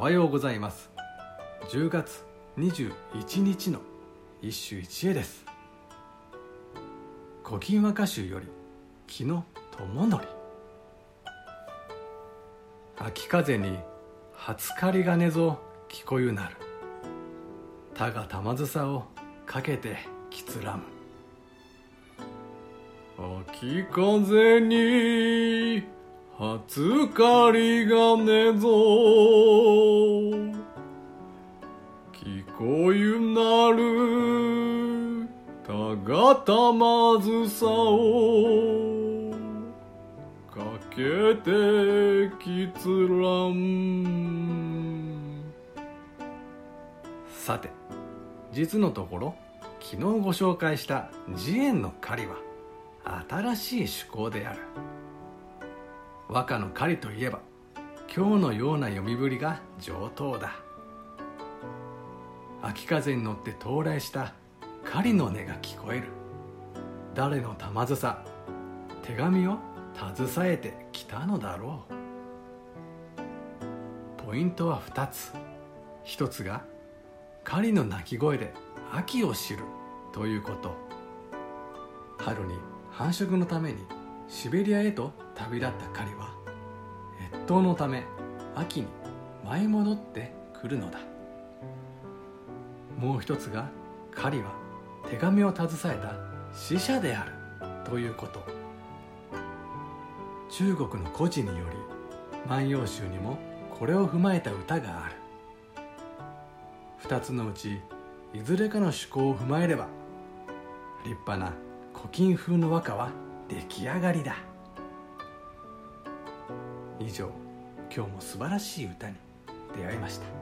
おはようございます。10月21日の一首一会です「古今和歌集」より「木の友則」秋風に初狩りがねぞ聞こゆなる。たが玉梓をかけてきつらむ。秋風に初狩りがねぞ。聞こゆなるたが玉梓を。かけてきつらん。さて実のところ昨日ご紹介した慈円の狩りは新しい趣向である。和歌の狩りといえば今日のような読みぶりが上等だ。秋風に乗って到来した狩りの音が聞こえる。誰の玉梓手紙を携えてきたのだろう。ポイントは2つ。1つが狩りの鳴き声で秋を知るということ。春に繁殖のためにシベリアへと旅立った狩りは越冬のため秋に舞い戻ってくるのだ。もう一つが狩りは手紙を携えた使者であるということ。中国の故事により「万葉集」にもこれを踏まえた歌がある。二つのうちいずれかの趣向を踏まえれば立派な古今風の和歌は出来上がりだ。以上今日も素晴らしい歌に出会いました。